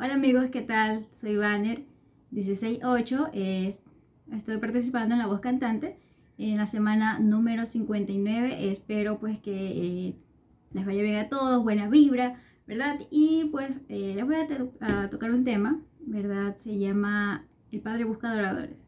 Hola amigos, ¿qué tal? Soy Banner 168. estoy participando en La Voz Cantante en la semana número 59. Espero pues que eh, les vaya bien a todos, buena vibra, ¿verdad? Y pues eh, les voy a, a, tocar un tema, ¿verdad? Se llama El Padre Busca Adoradores.